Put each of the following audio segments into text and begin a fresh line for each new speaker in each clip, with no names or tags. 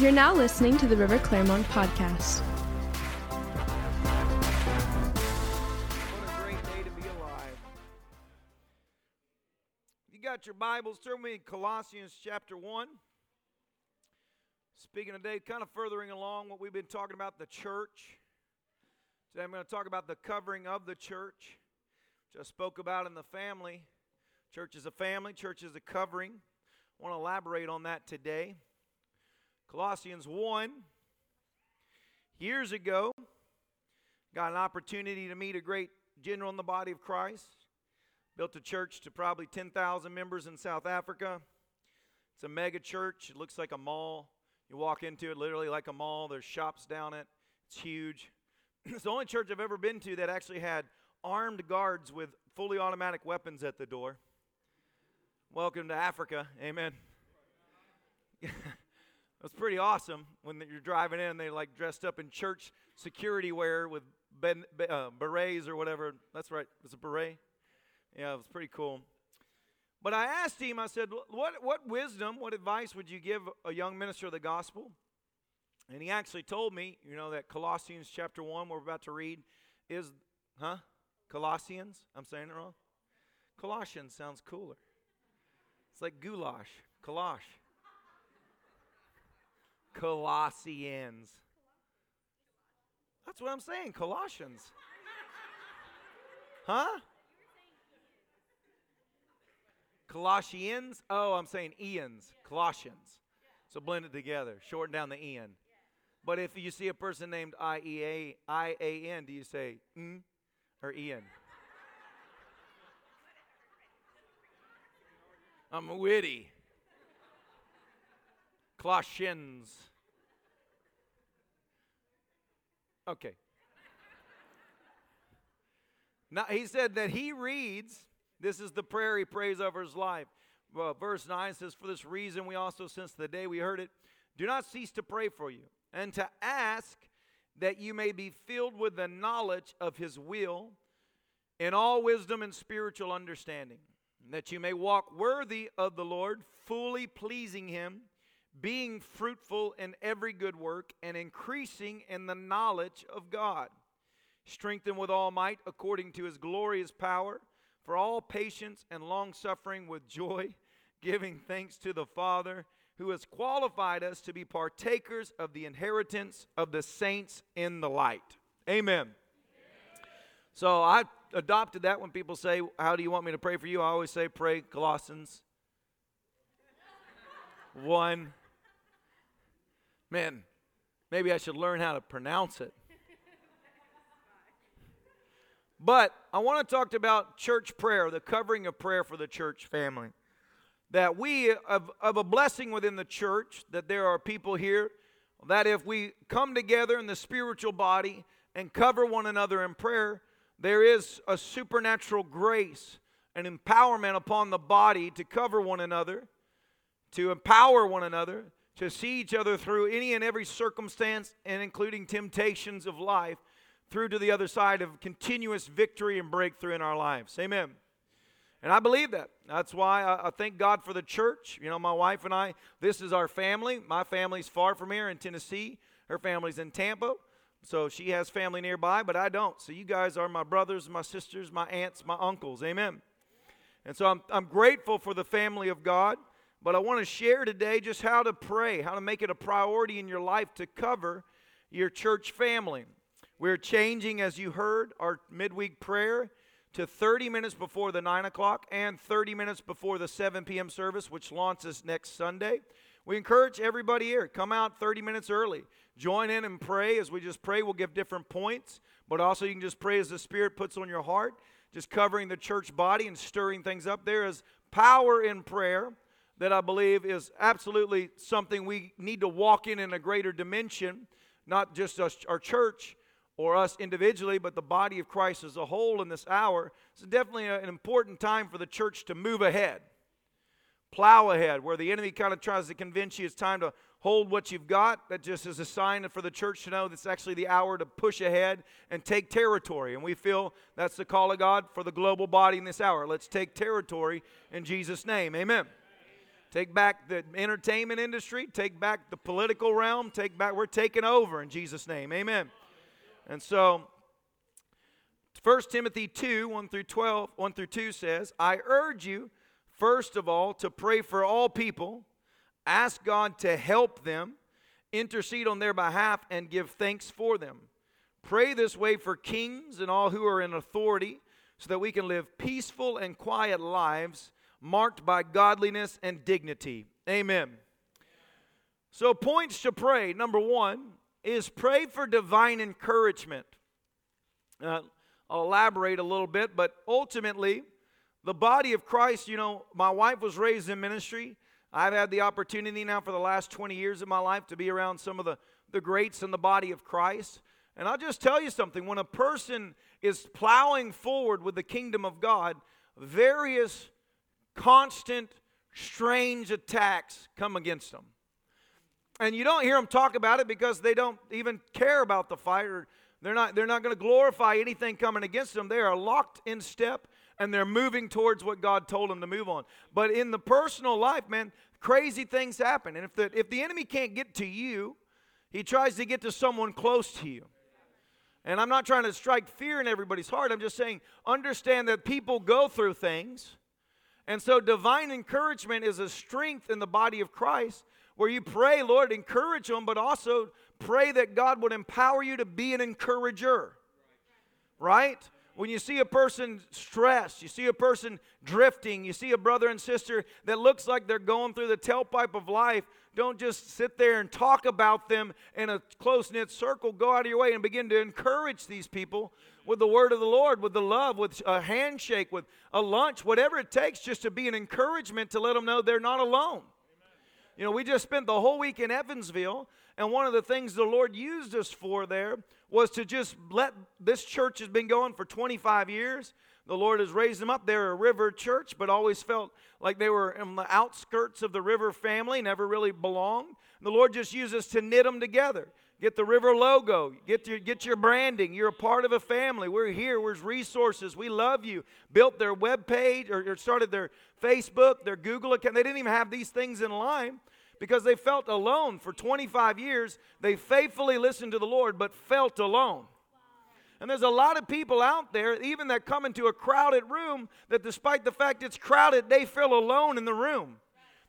You're now listening to the River Clermont podcast.
What a great day to be alive. You got your Bibles, turn me to Colossians chapter 1. Speaking today, kind of furthering along what we've been talking about the church. Today I'm going to talk about the covering of the church, which I spoke about in the family. Church is a family, church is a covering. I want to elaborate on that today. Colossians 1. Years ago, got an opportunity to meet a great general in the body of Christ. Built a church to probably 10,000 members in South Africa. It's a mega church. It looks like a mall. You walk into it literally like a mall. There's shops down it. It's huge. it's the only church I've ever been to that actually had armed guards with fully automatic weapons at the door. Welcome to Africa. Amen. It's pretty awesome when you're driving in. They like dressed up in church security wear with ben, uh, berets or whatever. That's right. It's a beret. Yeah, it was pretty cool. But I asked him. I said, "What what wisdom, what advice would you give a young minister of the gospel?" And he actually told me, you know, that Colossians chapter one we're about to read is, huh? Colossians. I'm saying it wrong. Colossians sounds cooler. It's like goulash. Colosh. Colossians. That's what I'm saying, Colossians. Huh? Colossians? Oh, I'm saying Ian's. Colossians. So blend it together. Shorten down the Ian. But if you see a person named I E A I A N, do you say mm or Ian? I'm witty. Colossians. Okay. Now, he said that he reads, this is the prayer he prays over his life. Well, verse 9 says, For this reason, we also, since the day we heard it, do not cease to pray for you and to ask that you may be filled with the knowledge of his will in all wisdom and spiritual understanding, that you may walk worthy of the Lord, fully pleasing him being fruitful in every good work and increasing in the knowledge of God, strengthened with all might according to his glorious power, for all patience and long suffering with joy, giving thanks to the Father who has qualified us to be partakers of the inheritance of the saints in the light. Amen. So I adopted that when people say, How do you want me to pray for you? I always say, Pray Colossians 1 Man, maybe I should learn how to pronounce it. But I want to talk about church prayer, the covering of prayer for the church family. That we, of, of a blessing within the church, that there are people here that if we come together in the spiritual body and cover one another in prayer, there is a supernatural grace and empowerment upon the body to cover one another, to empower one another, to see each other through any and every circumstance, and including temptations of life, through to the other side of continuous victory and breakthrough in our lives. Amen. And I believe that. That's why I, I, thank God for the church. You know, my wife and I, this is our family. My family's far from here in Tennessee. Her family's in Tampa. So she has family nearby, but I don't. So you guys are my brothers, my sisters, my aunts, my uncles. Amen. And so I'm, I'm grateful for the family of God. But I want to share today just how to pray, how to make it a priority in your life to cover your church family. We're changing, as you heard, our midweek prayer to 30 minutes before the 9 o'clock and 30 minutes before the 7 p.m. service, which launches next Sunday. We encourage everybody here, come out 30 minutes early. Join in and pray. As we just pray, we'll give different points, but also you can just pray as the Spirit puts on your heart, just covering the church body and stirring things up. There is power in prayer that I believe is absolutely something we need to walk in in a greater dimension, not just us, our church or us individually, but the body of Christ as a whole in this hour. It's definitely an important time for the church to move ahead, plow ahead, where the enemy kind of tries to convince you it's time to hold what you've got. That just is a sign for the church to know that's actually the hour to push ahead and take territory. And we feel that's the call of God for the global body in this hour. Let's take territory in Jesus' name. Amen. Take back the entertainment industry, take back the political realm, take back, we're taking over in Jesus' name. Amen. And so, 1 Timothy 2 1 through 12, 1 through 2 says, I urge you, first of all, to pray for all people, ask God to help them, intercede on their behalf, and give thanks for them. Pray this way for kings and all who are in authority, so that we can live peaceful and quiet lives marked by godliness and dignity. Amen. So, points to pray. Number one is pray for divine encouragement. Uh, I'll elaborate a little bit, but ultimately, the body of Christ, you know, my wife was raised in ministry. I've had the opportunity now for the last 20 years of my life to be around some of the, the greats in the body of Christ. And I'll just tell you something when a person is plowing forward with the kingdom of God, various constant, strange attacks come against them. And you don't hear them talk about it because they don't even care about the fight or they're not, they're not going to glorify anything coming against them. They are locked in step and they're moving towards what God told them to move on. But in the personal life, man, crazy things happen. And if the, if the enemy can't get to you, he tries to get to someone close to you. And I'm not trying to strike fear in everybody's heart. I'm just saying, understand that people go through things. And so, divine encouragement is a strength in the body of Christ where you pray, Lord, encourage them, but also pray that God would empower you to be an encourager. Right? When you see a person stressed, you see a person drifting, you see a brother and sister that looks like they're going through the tailpipe of life, don't just sit there and talk about them in a close knit circle. Go out of your way and begin to encourage these people with the word of the Lord, with the love, with a handshake, with a lunch, whatever it takes just to be an encouragement to let them know they're not alone. You know, we just spent the whole week in Evansville, and one of the things the Lord used us for there was to just let this church has been going for 25 years. The Lord has raised them up. They're a river church, but always felt like they were in the outskirts of the river family, never really belonged. The Lord just used us to knit them together. Get the river logo. Get your, get your branding. You're a part of a family. We're here. Where's resources? We love you. Built their web page or, or started their Facebook, their Google account. They didn't even have these things in line because they felt alone for 25 years. They faithfully listened to the Lord, but felt alone. And there's a lot of people out there, even that come into a crowded room, that despite the fact it's crowded, they feel alone in the room.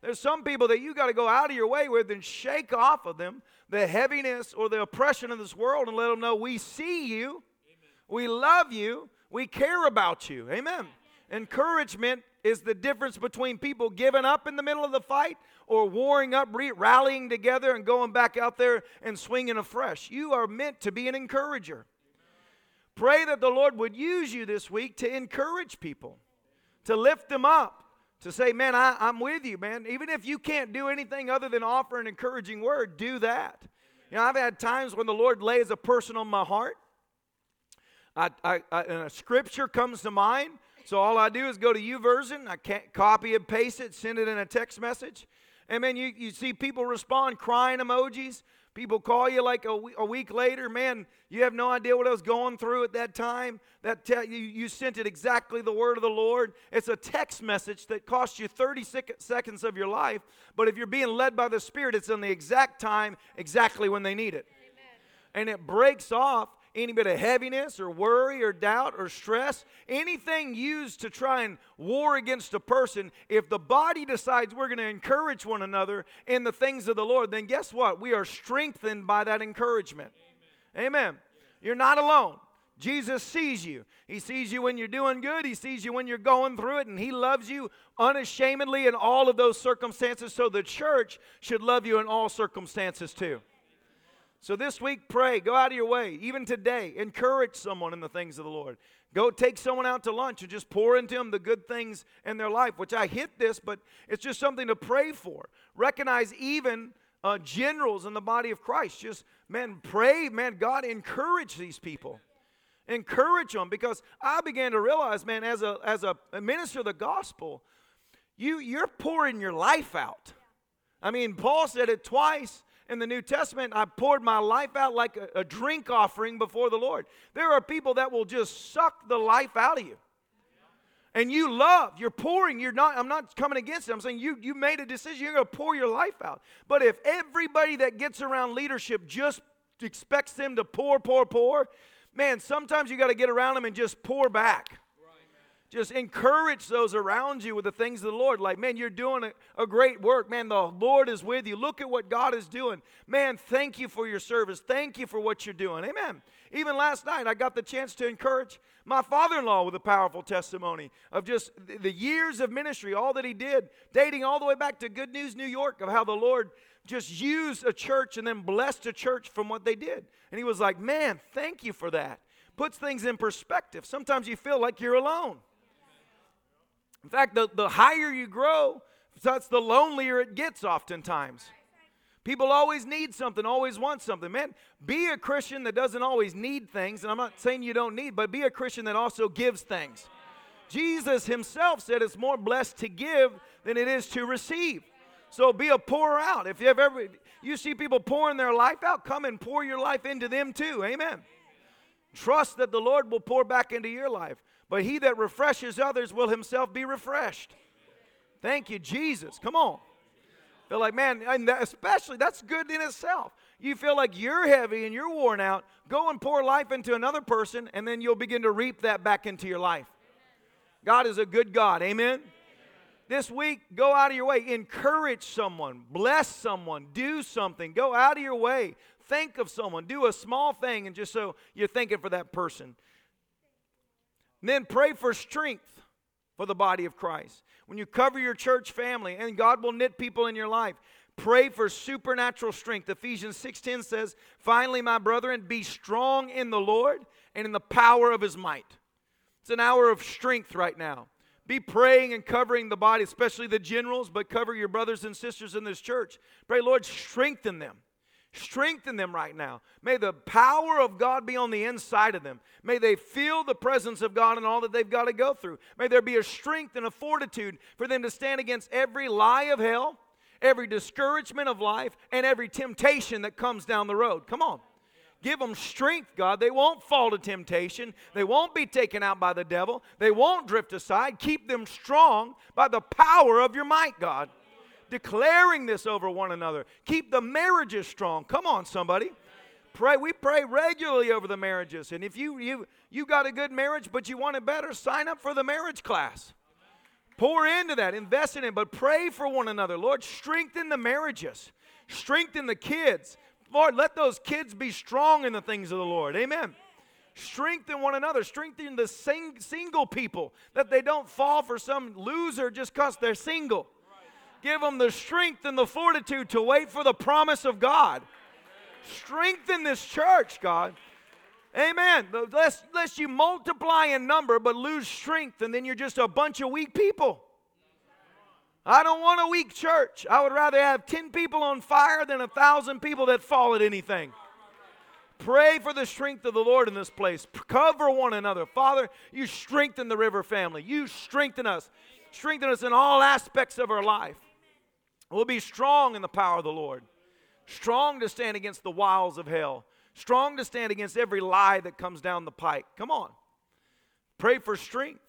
There's some people that you got to go out of your way with and shake off of them the heaviness or the oppression of this world and let them know we see you, Amen. we love you, we care about you. Amen. Encouragement is the difference between people giving up in the middle of the fight or warring up, re- rallying together, and going back out there and swinging afresh. You are meant to be an encourager. Pray that the Lord would use you this week to encourage people, to lift them up, to say, man, I, am with you, man. Even if you can't do anything other than offer an encouraging word, do that. You know, I've had times when the Lord lays a person on my heart. I, I, I, and a scripture comes to mind. So all I do is go to YouVersion. I can't copy and paste it, send it in a text message. And man, you, you see people respond crying emojis. People call you like a, a week later, man, you have no idea what I was going through at that time. That te- you, you sent it exactly the word of the Lord. It's a text message that costs you 30 sec- seconds of your life, but if you're being led by the Spirit, it's in the exact time, exactly when they need it. Amen. And it breaks off any bit of heaviness or worry or doubt or stress, anything used to try and war against a person, if the body decides we're going to encourage one another in the things of the Lord, then guess what? We are strengthened by that encouragement. Amen. Amen. You're not alone. Jesus sees you. He sees you when you're doing good. He sees you when you're going through it. And He loves you unashamedly in all of those circumstances. So the church should love you in all circumstances too. So this week, pray. Go out of your way. Even today, encourage someone in the things of the Lord. Go take someone out to lunch and just pour into them the good things in their life, which I hit this, but it's just something to pray for. Recognize even uh, generals in the body of Christ. Just, man, pray, man, God, encourage these people. Encourage them because I began to realize, man, as a, as a minister of the gospel, you, you're pouring your life out. I mean, Paul said it twice in the New Testament, I poured my life out like a, a, drink offering before the Lord. There are people that will just suck the life out of you. and you love, you're pouring, you're not, I'm not coming against it. I'm saying you, you made a decision, you're to pour your life out. But if everybody that gets around leadership just expects them to pour, pour, pour, man, sometimes you got to get around them and just pour back. Just encourage those around you with the things of the Lord. Like, man, you're doing a, a, great work. Man, the Lord is with you. Look at what God is doing. Man, thank you for your service. Thank you for what you're doing. Amen. Even last night, I got the chance to encourage my father in law with a powerful testimony of just the years of ministry, all that he did, dating all the way back to Good News New York, of how the Lord just used a church and then blessed a church from what they did. And he was like, man, thank you for that. Puts things in perspective. Sometimes you feel like you're alone. In fact, the, the higher you grow, that's the lonelier it gets oftentimes. People always need something, always want something. Man, be a Christian that doesn't always need things, and I'm not saying you don't need, but be a Christian that also gives things. Jesus himself said it's more blessed to give than it is to receive. So be a pour out. If you have ever you see people pouring their life out, come and pour your life into them too. Amen. Trust that the Lord will pour back into your life. But he that refreshes others will himself be refreshed. Thank you, Jesus. Come on. Feel like, man, and that, especially that's good in itself. You feel like you're heavy and you're worn out, go and pour life into another person, and then you'll begin to reap that back into your life. God is a good God. Amen. This week, go out of your way. Encourage someone, bless someone, do something. Go out of your way. Think of someone, do a small thing, and just so you're thinking for that person. Then pray for strength for the body of Christ. When you cover your church family, and God will knit people in your life, pray for supernatural strength. Ephesians 6:10 says, "Finally, my brethren, be strong in the Lord and in the power of his might." It's an hour of strength right now. Be praying and covering the body, especially the generals, but cover your brothers and sisters in this church. Pray, Lord, strengthen them. Strengthen them right now. May the power of God be on the inside of them. May they feel the presence of God and all that they've got to go through. May there be a strength and a fortitude for them to stand against every lie of hell, every discouragement of life, and every temptation that comes down the road. Come on. Give them strength, God. They won't fall to temptation. They won't be taken out by the devil. They won't drift aside. Keep them strong by the power of your might, God declaring this over one another. Keep the marriages strong. Come on, somebody. Pray. We pray regularly over the marriages. And if you you you got a good marriage, but you want it better, sign up for the marriage class. Pour into that, invest in it, but pray for one another. Lord, strengthen the marriages, strengthen the kids. Lord, let those kids be strong in the things of the Lord. Amen strengthen one another, strengthen the sing- single people that they don't fall for some loser just because they're single. Give them the strength and the fortitude to wait for the promise of God. Strengthen this church, God. Amen. Lest, lest you multiply in number but lose strength, and then you're just a bunch of weak people. I don't want a weak church. I would rather have 10 people on fire than a thousand people that fall at anything. Pray for the strength of the Lord in this place. Cover one another. Father, you strengthen the river family. You strengthen us. Strengthen us in all aspects of our life. We'll be strong in the power of the Lord, strong to stand against the wiles of hell, strong to stand against every lie that comes down the pike. Come on. Pray for strength.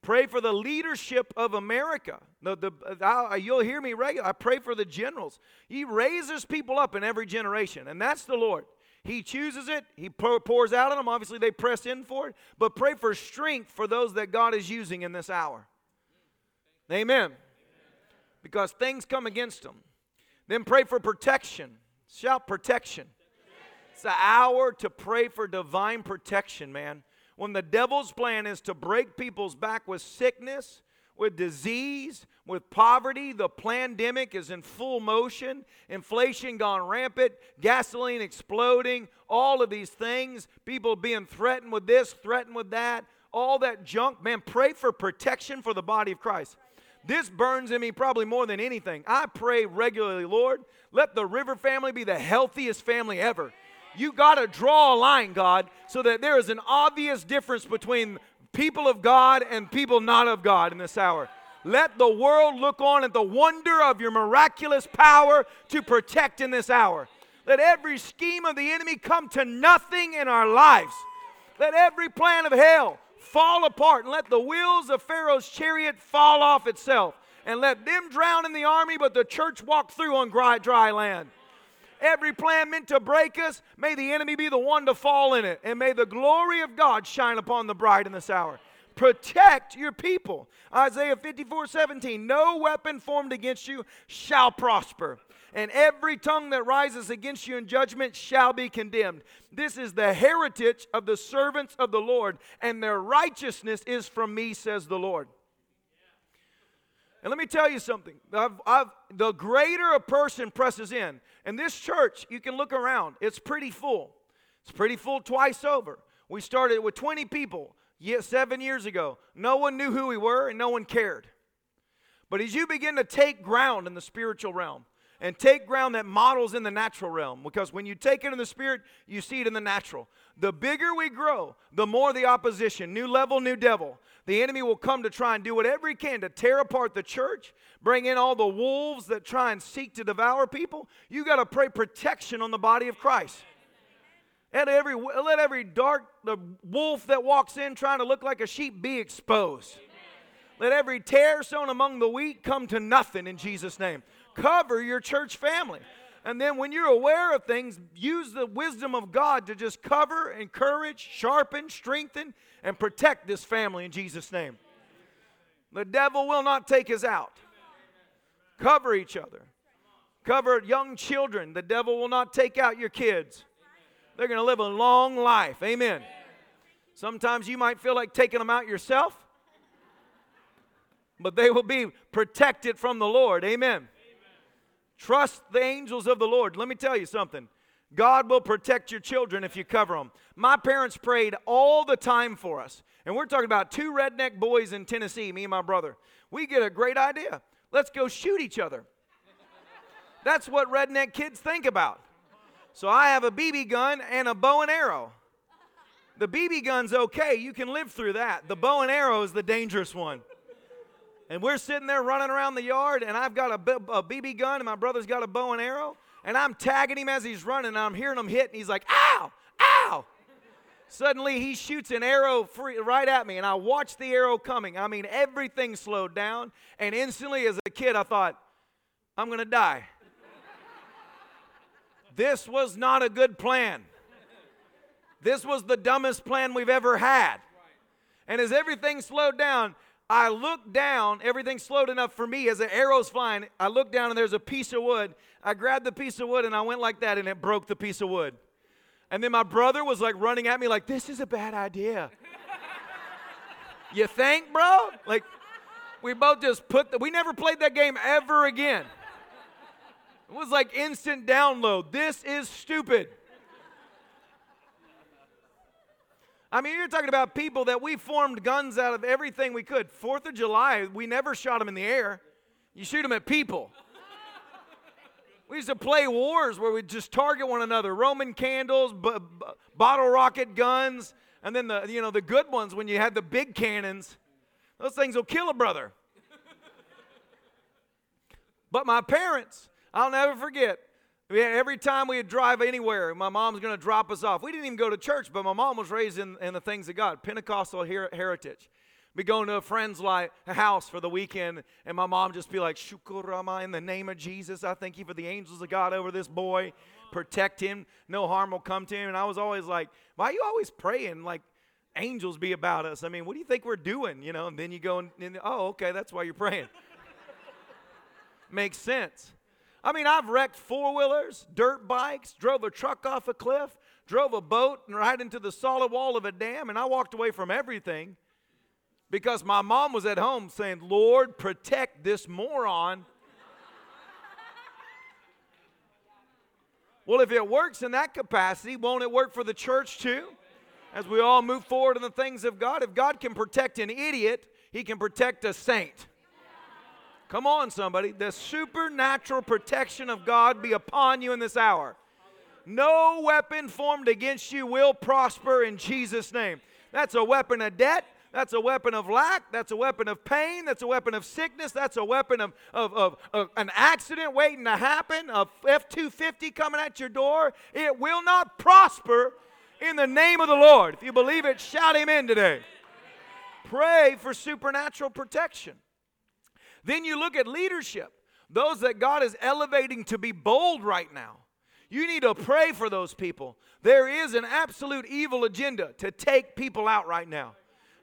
Pray for the leadership of America. The, the, I, you'll hear me regularly. I pray for the generals. He raises people up in every generation, and that's the Lord. He chooses it, He pours out on them. Obviously, they press in for it, but pray for strength for those that God is using in this hour. Amen because things come against them. Then pray for protection. Shout protection. It's the hour to pray for divine protection, man. When the devil's plan is to break people's back with sickness, with disease, with poverty, the pandemic is in full motion, inflation gone rampant, gasoline exploding, all of these things, people being threatened with this, threatened with that, all that junk. Man, pray for protection for the body of Christ. This burns in me probably more than anything. I pray regularly, Lord, let the River family be the healthiest family ever. You got to draw a line, God, so that there is an obvious difference between people of God and people not of God in this hour. Let the world look on at the wonder of your miraculous power to protect in this hour. Let every scheme of the enemy come to nothing in our lives. Let every plan of hell fall apart and let the wheels of Pharaoh's chariot fall off itself and let them drown in the army, but the church walk through on dry, dry land. Every plan meant to break us, may the enemy be the one to fall in it, and may the glory of God shine upon the bride in this hour. Protect your people. Isaiah 54 17. No weapon formed against you shall prosper, and every tongue that rises against you in judgment shall be condemned. This is the heritage of the servants of the Lord, and their righteousness is from me, says the Lord. And let me tell you something. I've, I've, the greater a person presses in, and this church, you can look around, it's pretty full. It's pretty full twice over. We started with 20 people seven years ago. No one knew who we were, and no one cared. But as you begin to take ground in the spiritual realm, and take ground that models in the natural realm. Because when you take it in the spirit, you see it in the natural. The bigger we grow, the more the opposition, new level, new devil. The enemy will come to try and do whatever he can to tear apart the church, bring in all the wolves that try and seek to devour people. You got to pray protection on the body of Christ. Let every, let every dark the wolf that walks in trying to look like a sheep be exposed. Let every tear sown among the wheat come to nothing in Jesus' name cover your church family. And then when you're aware of things, use the wisdom of God to just cover, encourage, sharpen, strengthen, and protect this family in Jesus' name. The devil will not take us out. Cover each other. Cover young children. The devil will not take out your kids. They're going to live a long life. Amen. Sometimes you might feel like taking them out yourself, but they will be protected from the Lord. Amen. Trust the angels of the Lord. Let me tell you something. God will protect your children if you cover them. My parents prayed all the time for us. And we're talking about two redneck boys in Tennessee, me and my brother. We get a great idea. Let's go shoot each other. That's what redneck kids think about. So I have a BB gun and a bow and arrow. The BB gun's okay, you can live through that. The bow and arrow is the dangerous one. And we're sitting there running around the yard, and I've got a, BB gun, and my brother's got a bow and arrow, and I'm tagging him as he's running, and I'm hearing him hit, and he's like, ow, ow. Suddenly, he shoots an arrow free, right at me, and I watch the arrow coming. I mean, everything slowed down, and instantly, as a kid, I thought, I'm to die. this was not a good plan. This was the dumbest plan we've ever had. And as everything slowed down, I look down, everything slowed enough for me as the arrow's flying. I look down and there's a piece of wood. I grabbed the piece of wood and I went like that and it broke the piece of wood. And then my brother was like running at me like, this is a bad idea. you think, bro? Like, we both just put the, we never played that game ever again. It was like instant download. This is stupid. I mean, you're talking about people that we formed guns out of everything we could. Fourth of July, we never shot them in the air. You shoot them at people. We used to play wars where we'd just target one another. Roman candles, b- b- bottle rocket guns, and then the you know the good ones when you had the big cannons. Those things will kill a brother. but my parents, I'll never forget. Every time we would drive anywhere, my mom's going to drop us off. We didn't even go to church, but my mom was raised in, in the things of God, Pentecostal her- heritage. We go to a friend's like, house for the weekend, and my mom just be like, Shukurama, in the name of Jesus, I thank you for the angels of God over this boy. Protect him. No harm will come to him. And I was always like, why are you always praying like angels be about us? I mean, what do you think we're doing? You know, and then you go and, and oh, okay, that's why you're praying. Makes sense. I mean, I've wrecked four wheelers, dirt bikes, drove a truck off a cliff, drove a boat and right into the solid wall of a dam, and I walked away from everything because my mom was at home saying, Lord, protect this moron. well, if it works in that capacity, won't it work for the church too? As we all move forward in the things of God, if God can protect an idiot, he can protect a saint. Come on, somebody. The supernatural protection of God be upon you in this hour. No weapon formed against you will prosper in Jesus' name. That's a weapon of debt. That's a weapon of lack. That's a weapon of pain. That's a weapon of sickness. That's a weapon of, of, of, of an accident waiting to happen, a F 250 coming at your door. It will not prosper in the name of the Lord. If you believe it, shout Amen today. Pray for supernatural protection. Then you look at leadership, those that God is elevating to be bold right now. You need to pray for those people. There is an absolute evil agenda to take people out right now.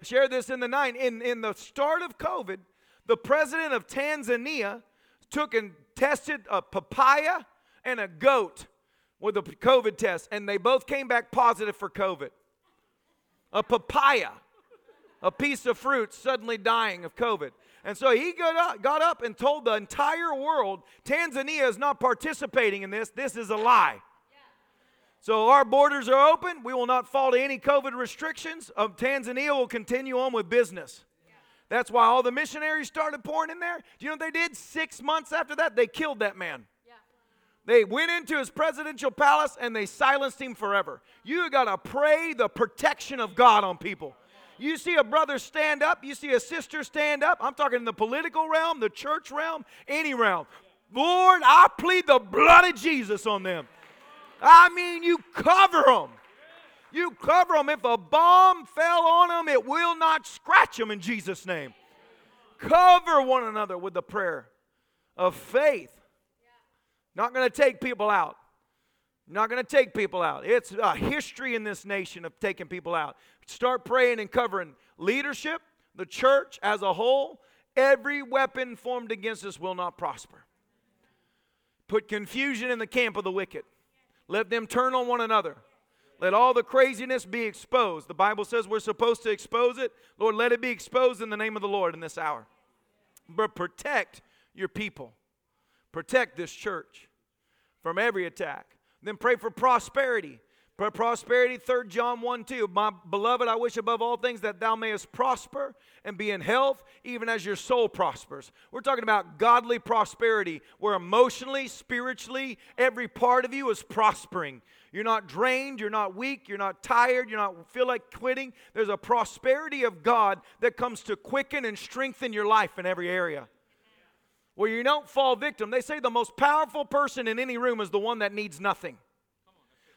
I shared this in the night. In, in the start of COVID, the president of Tanzania took and tested a papaya and a goat with a COVID test, and they both came back positive for COVID. A papaya, a piece of fruit, suddenly dying of COVID. And so he got up, got up and told the entire world Tanzania is not participating in this. This is a lie. So our borders are open. We will not fall to any COVID restrictions. Of Tanzania will continue on with business. That's why all the missionaries started pouring in there. Do you know what they did? Six months after that, they killed that man. They went into his presidential palace and they silenced him forever. You got to pray the protection of God on people. You see a brother stand up, you see a sister stand up. I'm talking in the political realm, the church realm, any realm. Lord, I plead the blood of Jesus on them. I mean, you cover them. You cover them. If a bomb fell on them, it will not scratch them in Jesus' name. Cover one another with the prayer of faith. Not going to take people out. Not going to take people out. It's a history in this nation of taking people out. Start praying and covering leadership, the church as a whole. Every weapon formed against us will not prosper. Put confusion in the camp of the wicked. Let them turn on one another. Let all the craziness be exposed. The Bible says we're supposed to expose it. Lord, let it be exposed in the name of the Lord in this hour. But protect your people, protect this church from every attack. Then pray for prosperity. For prosperity, 3 John 1 2. My beloved, I wish above all things that thou mayest prosper and be in health, even as your soul prospers. We're talking about godly prosperity, where emotionally, spiritually, every part of you is prospering. You're not drained, you're not weak, you're not tired, you don't feel like quitting. There's a prosperity of God that comes to quicken and strengthen your life in every area. Where you don't fall victim. They say the most powerful person in any room is the one that needs nothing.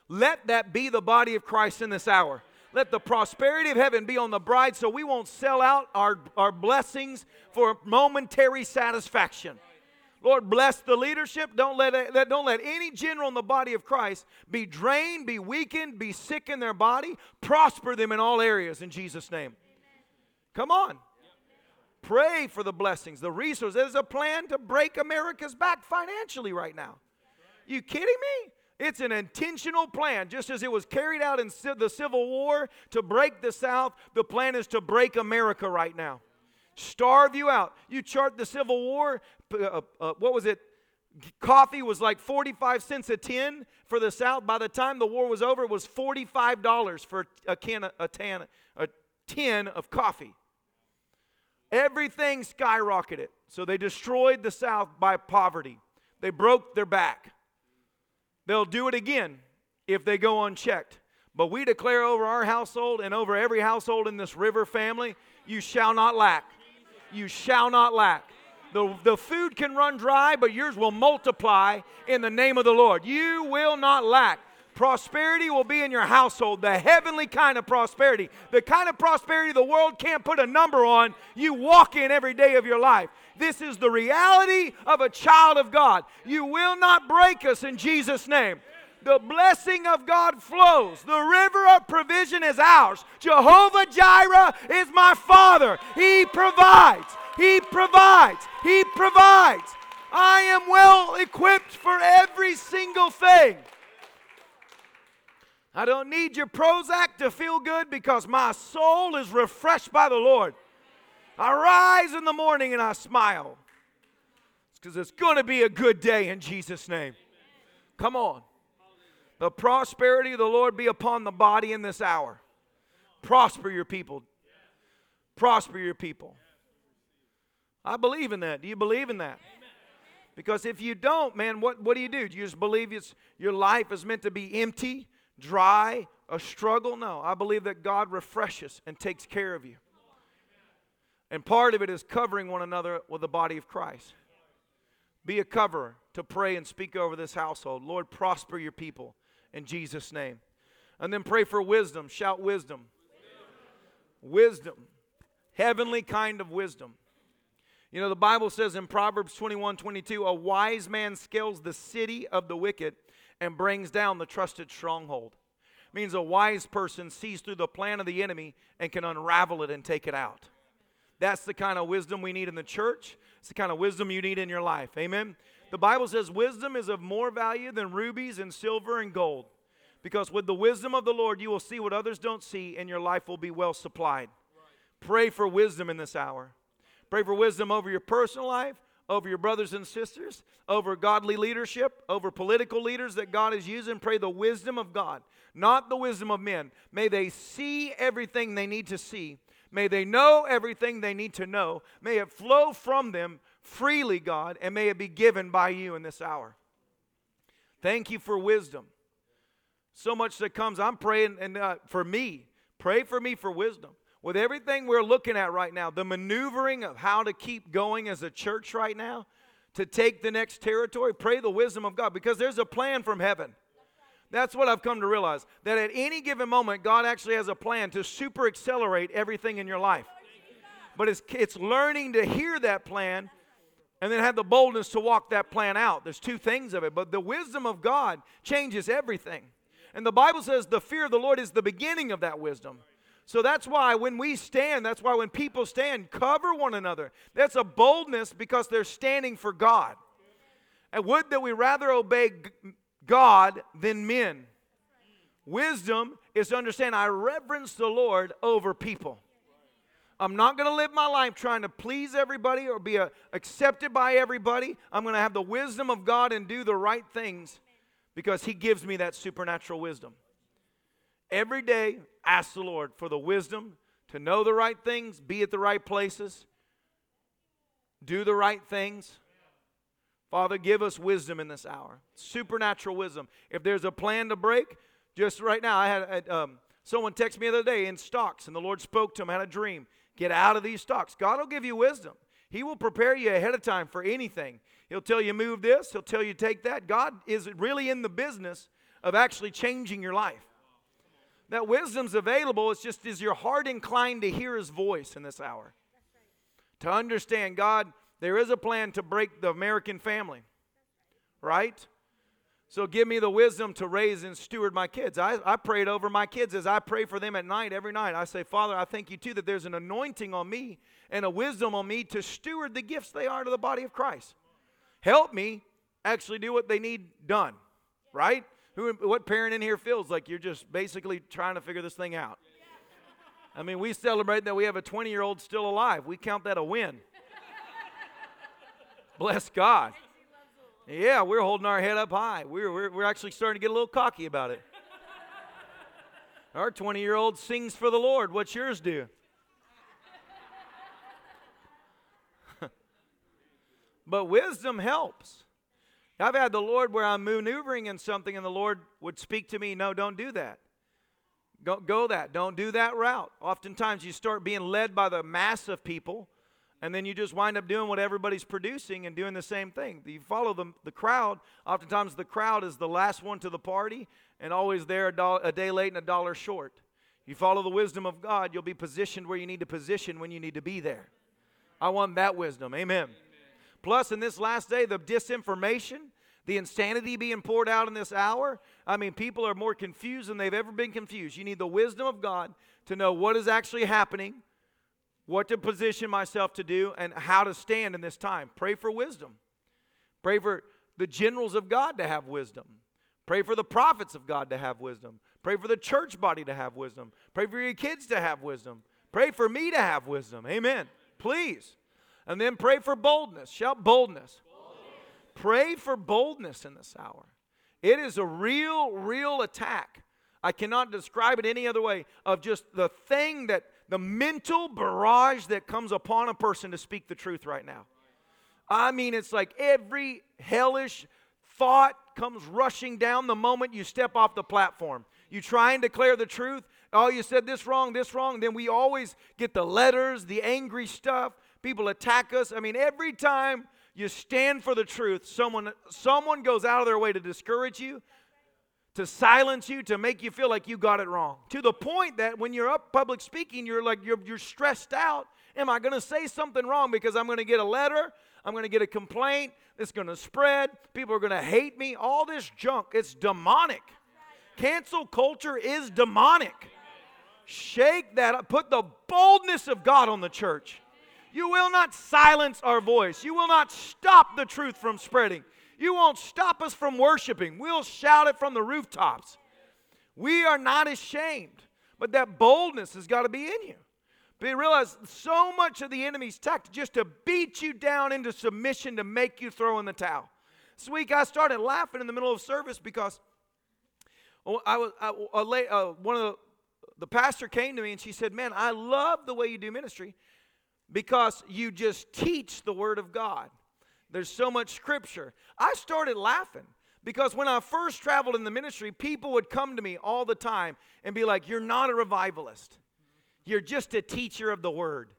Let that be the body of Christ in this hour. Let the prosperity of heaven be on the bride so we won't sell out our, our blessings for momentary satisfaction. Lord, bless the leadership. Don't let, don't let any general in the body of Christ be drained, be weakened, be sick in their body. Prosper them in all areas in Jesus' name. Come on. Pray for the blessings, the resources. There's a plan to break America's back financially right now. You kidding me? It's an intentional plan. Just as it was carried out in the Civil War to break the South, the plan is to break America right now starve you out. You chart the Civil War, uh, uh, what was it? Coffee was like 45 cents a tin for the South. By the time the war was over, it was $45 for a, can, a, tan, a tin of coffee. Everything skyrocketed. So they destroyed the South by poverty. They broke their back. They'll do it again if they go unchecked. But we declare over our household and over every household in this river family, you shall not lack you shall not lack. The, the food can run dry, but yours will multiply in the name of the Lord. You will not lack. Prosperity will be in your household, the heavenly kind of prosperity, the kind of prosperity the world can't put a number on. You walk in every day of your life. This is the reality of a child of God. You will not break us in Jesus' name. The blessing of God flows. The river of provision is ours. Jehovah Jireh is my Father. He provides. He provides. He provides. I am well equipped for every single thing. I don't need your Prozac to feel good because my soul is refreshed by the Lord. I rise in the morning and I smile. It's because it's going to be a good day in Jesus' name. Come on. The prosperity of the Lord be upon the body in this hour. Prosper your people. Prosper your people. I believe in that. Do you believe in that? Because if you don't, man, what, what do you do? Do you just believe it's, your life is meant to be empty, dry, a struggle? No. I believe that God refreshes and takes care of you. And part of it is covering one another with the body of Christ. Be a coverer to pray and speak over this household. Lord, prosper your people in Jesus' name. And then pray for wisdom. Shout wisdom. Wisdom. wisdom. heavenly kind of wisdom. You know, the Bible says in Proverbs 21 22, a wise man scales the city of the wicked and brings down the trusted stronghold. It means a wise person sees through the plan of the enemy and can unravel it and take it out. That's the kind of wisdom we need in the church. It's the kind of wisdom you need in your life. Amen. The Bible says wisdom is of more value than rubies and silver and gold. Because with the wisdom of the Lord, you will see what others don't see, and your life will be well supplied. Pray for wisdom in this hour. Pray for wisdom over your personal life, over your brothers and sisters, over godly leadership, over political leaders that God is using. Pray the wisdom of God, not the wisdom of men. May they see everything they need to see. May they know everything they need to know. May it flow from them freely, God, and may it be given by you in this hour. Thank you for wisdom so much that comes. I'm praying and uh, for me, pray for me for wisdom. With everything we're looking at right now, the maneuvering of how to keep going as a church right now, to take the next territory, pray the wisdom of God because there's a plan from heaven. That's what I've come to realize that at any given moment, God actually has a plan to super accelerate everything in your life. But it's, it's learning to hear that plan and then have the boldness to walk that plan out. There's two things of it, but the wisdom of God changes everything. And the Bible says the fear of the Lord is the beginning of that wisdom. So that's why when we stand, that's why when people stand, cover one another. That's a boldness because they're standing for God. And would that we rather obey God than men. Wisdom is to understand I reverence the Lord over people. I'm not going to live my life trying to please everybody or be a, accepted by everybody. I'm going to have the wisdom of God and do the right things because He gives me that supernatural wisdom. Every day, ask the Lord for the wisdom to know the right things, be at the right places, do the right things. Father, give us wisdom in this hour, supernatural wisdom. If there's a plan to break, just right now, I had um, someone text me the other day in stocks, and the Lord spoke to him, had a dream. Get out of these stocks. God will give you wisdom. He will prepare you ahead of time for anything. He'll tell you move this, he'll tell you take that. God is really in the business of actually changing your life. That wisdom's available, it's just is your heart inclined to hear his voice in this hour? To understand God, there is a plan to break the American family. Right? So give me the wisdom to raise and steward my kids. I, I prayed over my kids as I pray for them at night, every night. I say, Father, I thank you too that there's an anointing on me and a wisdom on me to steward the gifts they are to the body of Christ help me actually do what they need done, right? Who, what parent in here feels like you're just basically trying to figure this thing out? I mean, we celebrate that we have a 20 year old still alive. We count that a win. Bless God. Yeah, we're holding our head up high. We're, we're, we're actually starting to get a little cocky about it. Our 20 year old sings for the Lord. What's yours do? But wisdom helps. I've had the Lord where I'm maneuvering in something and the Lord would speak to me, no, don't do that. Go, go that. Don't do that route. Oftentimes you start being led by the mass of people and then you just wind up doing what everybody's producing and doing the same thing. You follow the, the crowd. Oftentimes the crowd is the last one to the party and always there a, do- a day late and a dollar short. You follow the wisdom of God, you'll be positioned where you need to position when you need to be there. I want that wisdom. Amen. Plus, in this last day, the disinformation, the insanity being poured out in this hour. I mean, people are more confused than they've ever been confused. You need the wisdom of God to know what is actually happening, what to position myself to do, and how to stand in this time. Pray for wisdom. Pray for the generals of God to have wisdom. Pray for the prophets of God to have wisdom. Pray for the church body to have wisdom. Pray for your kids to have wisdom. Pray for me to have wisdom. Amen. Please. And then pray for boldness. Shout boldness. boldness. Pray for boldness in this hour. It is a real, real attack. I cannot describe it any other way of just the thing that the mental barrage that comes upon a person to speak the truth right now. I mean, it's like every hellish thought comes rushing down the moment you step off the platform. You try and declare the truth. Oh, you said this wrong, this wrong. Then we always get the letters, the angry stuff. People attack us. I mean, every time you stand for the truth, someone, someone goes out of their way to discourage you, to silence you, to make you feel like you got it wrong. To the point that when you're up public speaking, you're like, you're, you're stressed out Am I going to say something wrong because I'm going to get a letter? I'm going to get a complaint. It's going to spread. People are going to hate me. All this junk, it's demonic. Cancel culture is demonic. Shake that up. Put the boldness of God on the church. You will not silence our voice. You will not stop the truth from spreading. You won't stop us from worshiping. We'll shout it from the rooftops. We are not ashamed, but that boldness has got to be in you. But you realize so much of the enemy's tactic just to beat you down into submission to make you throw in the towel. This week I started laughing in the middle of service because I was I, uh, one of the the pastor came to me and she said, "Man, I love the way you do ministry because you just teach the word of God. There's so much scripture." I started laughing because when I first traveled in the ministry, people would come to me all the time and be like, "You're not a revivalist. You're just a teacher of the word."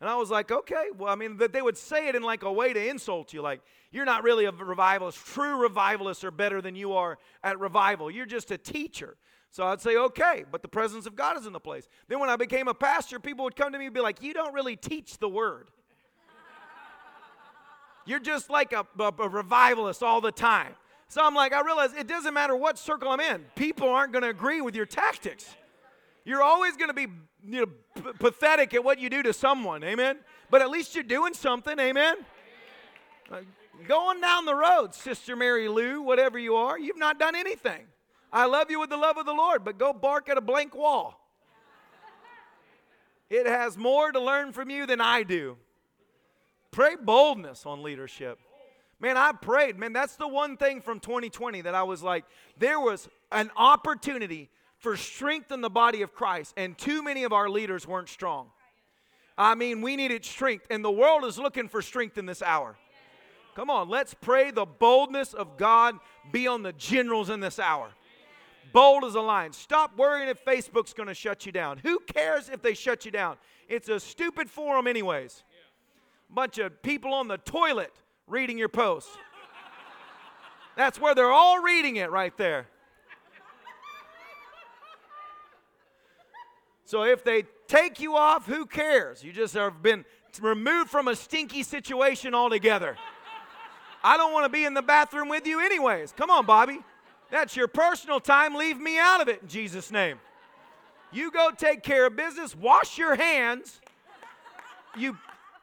And I was like, okay, well, I mean, that they would say it in like a way to insult you, like, you're not really a revivalist. True revivalists are better than you are at revival. You're just a teacher. So I'd say, okay, but the presence of God is in the place. Then when I became a pastor, people would come to me and be like, you don't really teach the word. You're just like a, a, a revivalist all the time. So I'm like, I realize it doesn't matter what circle I'm in, people aren't going to agree with your tactics. You're always going to be you know, p- pathetic at what you do to someone, amen? But at least you're doing something, amen? Uh, going down the road, Sister Mary Lou, whatever you are, you've not done anything. I love you with the love of the Lord, but go bark at a blank wall. It has more to learn from you than I do. Pray boldness on leadership. Man, I prayed. Man, that's the one thing from 2020 that I was like, there was an opportunity for strength in the body of Christ, and too many of our leaders weren't strong. I mean, we needed strength, and the world is looking for strength in this hour. Come on, let's pray the boldness of God be on the generals in this hour bold as a lion. Stop worrying if Facebook's going to shut you down. Who cares if they shut you down? It's a stupid forum, anyways. Bunch of people on the toilet reading your posts. That's where they're all reading it right there. So if they take you off, who cares? You just have been removed from a stinky situation altogether. I don't want to be in the bathroom with you, anyways. Come on, Bobby. That's your personal time. Leave me out of it in Jesus' name. You go take care of business, wash your hands, you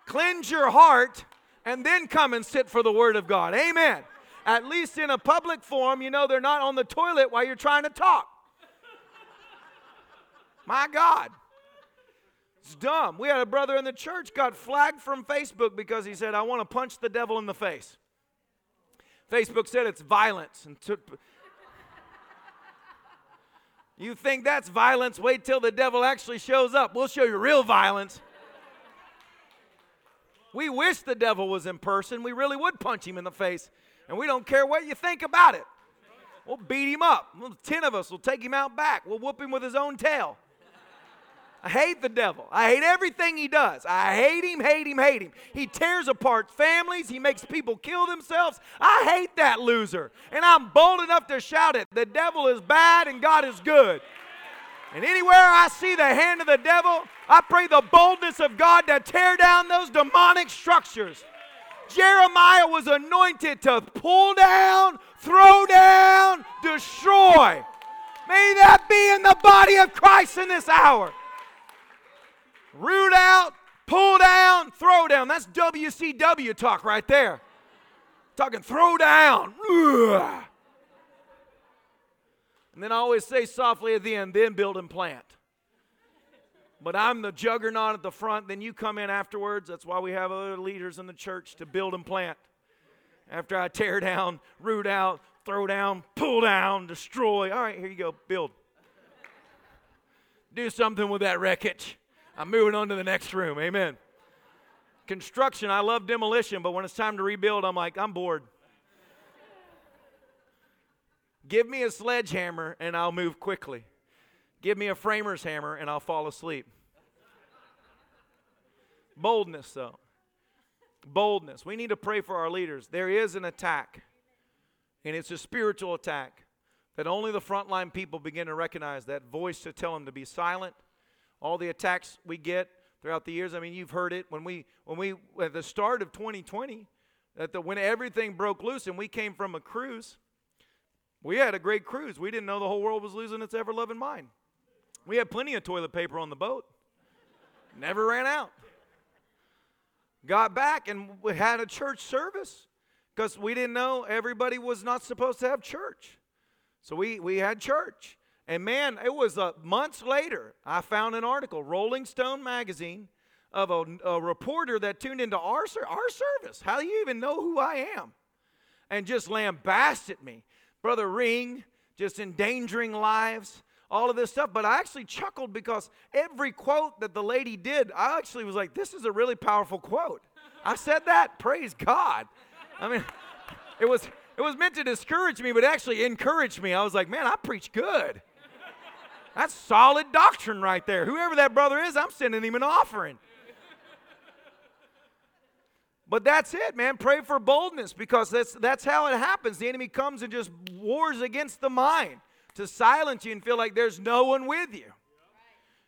cleanse your heart, and then come and sit for the Word of God. Amen. At least in a public forum, you know they're not on the toilet while you're trying to talk. My God. It's dumb. We had a brother in the church got flagged from Facebook because he said, I want to punch the devil in the face. Facebook said it's violence and took you think that's violence? Wait till the devil actually shows up. We'll show you real violence. We wish the devil was in person. We really would punch him in the face. And we don't care what you think about it. We'll beat him up. Ten of us will take him out back. We'll whoop him with his own tail. I hate the devil. I hate everything he does. I hate him, hate him, hate him. He tears apart families. He makes people kill themselves. I hate that loser. And I'm bold enough to shout it. The devil is bad and God is good. And anywhere I see the hand of the devil, I pray the boldness of God to tear down those demonic structures. Jeremiah was anointed to pull down, throw down, destroy. May that be in the body of Christ in this hour root out, pull down, throw down. That's WCW talk right there. Talking throw down. And then I always say softly at the end, then build and plant. But I'm the juggernaut at the front, then you come in afterwards. That's why we have other leaders in the church to build and plant. After I tear down, root out, throw down, pull down, destroy. All right, here you go, build. Do something with that wreckage. I'm moving on to the next room. Amen. Construction, I love demolition, but when it's time to rebuild, I'm like, I'm bored. Give me a sledgehammer and I'll move quickly. Give me a framer's hammer and I'll fall asleep. Boldness, though. Boldness. We need to pray for our leaders. There is an attack, and it's a spiritual attack that only the frontline people begin to recognize that voice to tell them to be silent all the attacks we get throughout the years. I mean, you've heard it when we when we at the start of 2020, that the when everything broke loose and we came from a cruise. We had a great cruise. We didn't know the whole world was losing its ever loving mind. We had plenty of toilet paper on the boat. Never ran out. Got back and we had a church service because we didn't know everybody was not supposed to have church. So we, we had church. And man, it was uh, months later, I found an article, Rolling Stone magazine, of a, a reporter that tuned into our, our service. How do you even know who I am? And just lambasted me. Brother Ring, just endangering lives, all of this stuff. But I actually chuckled because every quote that the lady did, I actually was like, this is a really powerful quote. I said that, praise God. I mean, it was it was meant to discourage me, but actually encouraged me. I was like, man, I preach good. That's solid doctrine right there. Whoever that brother is, I'm sending him an offering. But that's it, man. Pray for boldness because that's, that's how it happens. The enemy comes and just wars against the mind to silence you and feel like there's no one with you.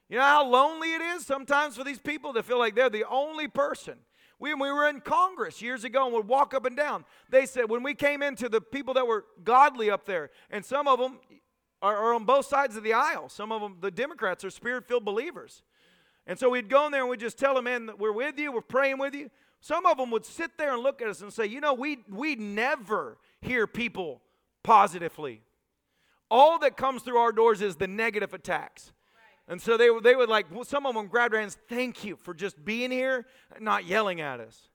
You know how lonely it is sometimes for these people to feel like they're the only person. We, we were in Congress years ago and would walk up and down. They said, when we came into the people that were godly up there, and some of them are, are on both sides of the aisle, some of them, the Democrats, are spirit filled believers. And so we'd go in there and we'd just tell them, man, we're with you, we're praying with you. Some of them would sit there and look at us and say, you know, we, we never hear people positively. All that comes through our doors is the negative attacks. And so they, they would like, some of them grabbed their hands, thank you for just being here, not yelling at us.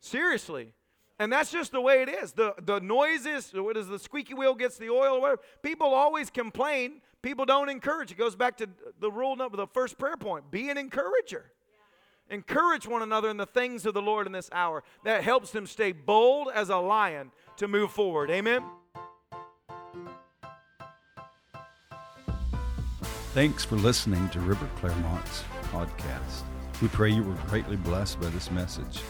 Seriously. And that's just the way it is. The, the noises, what is the squeaky wheel gets the oil, or whatever. People always complain. People don't encourage. It goes back to the rule number, the first prayer point be an encourager. Encourage one another in the things of the Lord in this hour. That helps them stay bold as a lion to move forward. Amen.
Thanks for listening to River Clermont's podcast. We pray you were greatly blessed by this message.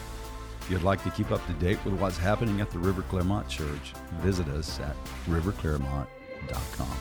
If you'd like to keep up to date with what's happening at the River Clermont Church, visit us at riverclermont.com.